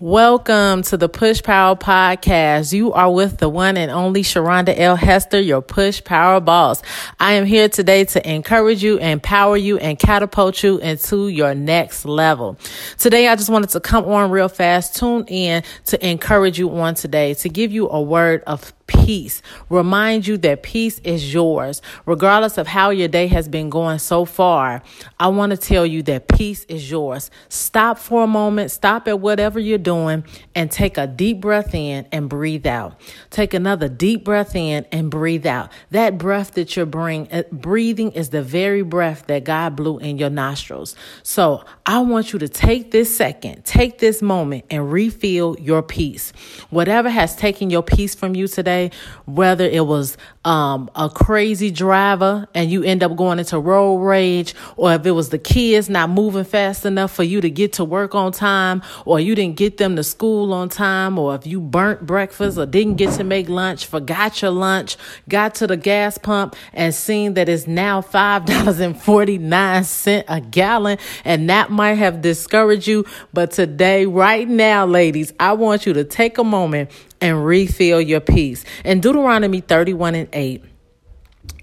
Welcome to the Push Power Podcast. You are with the one and only Sharonda L. Hester, your Push Power Boss. I am here today to encourage you, empower you, and catapult you into your next level. Today, I just wanted to come on real fast, tune in to encourage you on today, to give you a word of peace. Remind you that peace is yours. Regardless of how your day has been going so far, I want to tell you that peace is yours. Stop for a moment, stop at whatever you're doing, and take a deep breath in and breathe out. Take another deep breath in and breathe out. That breath that you're bring, uh, breathing is the very breath that God blew in your nostrils. So I want you to take this second, take this moment, and refill your peace. Whatever has taken your peace from you today, whether it was um, a crazy driver and you end up going into road rage, or if it was the kids not moving fast enough for you to get to work on time, or you didn't get them to school on time, or if you burnt breakfast or didn't get to make lunch, forgot your lunch, got to the gas pump and seen that it's now $5.49 a gallon, and that might have discouraged you. But today, right now, ladies, I want you to take a moment and refill your peace. In Deuteronomy 31 and 8,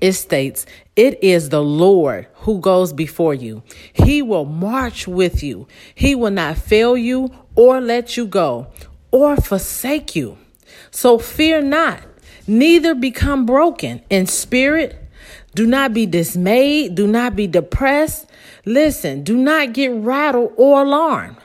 it states, It is the Lord who goes before you. He will march with you. He will not fail you or let you go or forsake you. So fear not, neither become broken in spirit. Do not be dismayed. Do not be depressed. Listen, do not get rattled or alarmed.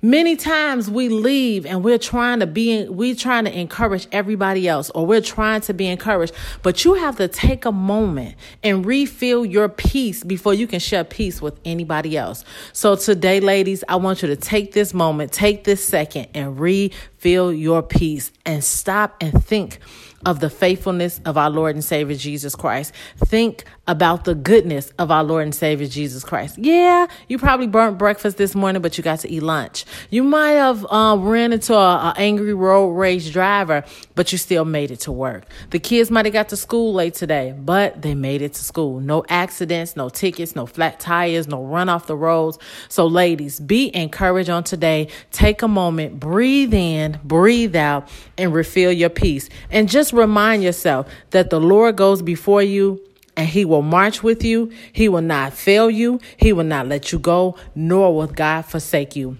Many times we leave and we're trying to be, we're trying to encourage everybody else or we're trying to be encouraged, but you have to take a moment and refill your peace before you can share peace with anybody else. So today, ladies, I want you to take this moment, take this second and refill your peace and stop and think of the faithfulness of our Lord and Savior Jesus Christ. Think about the goodness of our Lord and Savior Jesus Christ. Yeah, you probably burnt breakfast this morning, but you got to eat lunch. You might have um, ran into a, a, angry road rage driver, but you still made it to work. The kids might have got to school late today, but they made it to school. No accidents, no tickets, no flat tires, no run off the roads. So, ladies, be encouraged on today. Take a moment, breathe in, breathe out, and refill your peace. And just remind yourself that the Lord goes before you and he will march with you. He will not fail you. He will not let you go, nor will God forsake you.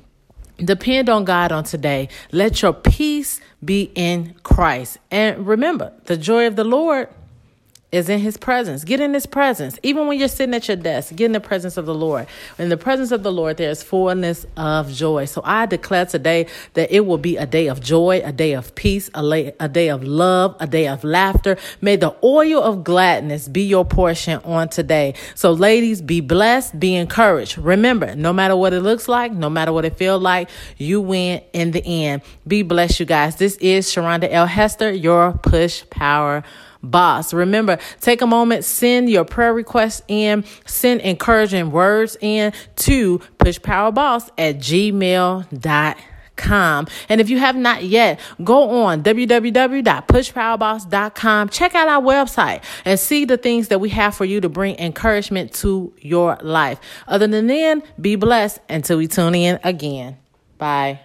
Depend on God on today. Let your peace be in Christ. And remember, the joy of the Lord is in his presence. Get in his presence. Even when you're sitting at your desk, get in the presence of the Lord. In the presence of the Lord, there's fullness of joy. So I declare today that it will be a day of joy, a day of peace, a, lay, a day of love, a day of laughter. May the oil of gladness be your portion on today. So ladies, be blessed, be encouraged. Remember, no matter what it looks like, no matter what it feels like, you win in the end. Be blessed, you guys. This is Sharonda L. Hester, your push power boss. Remember, take a moment, send your prayer requests in, send encouraging words in to pushpowerboss at gmail.com. And if you have not yet, go on www.pushpowerboss.com. Check out our website and see the things that we have for you to bring encouragement to your life. Other than then, be blessed until we tune in again. Bye.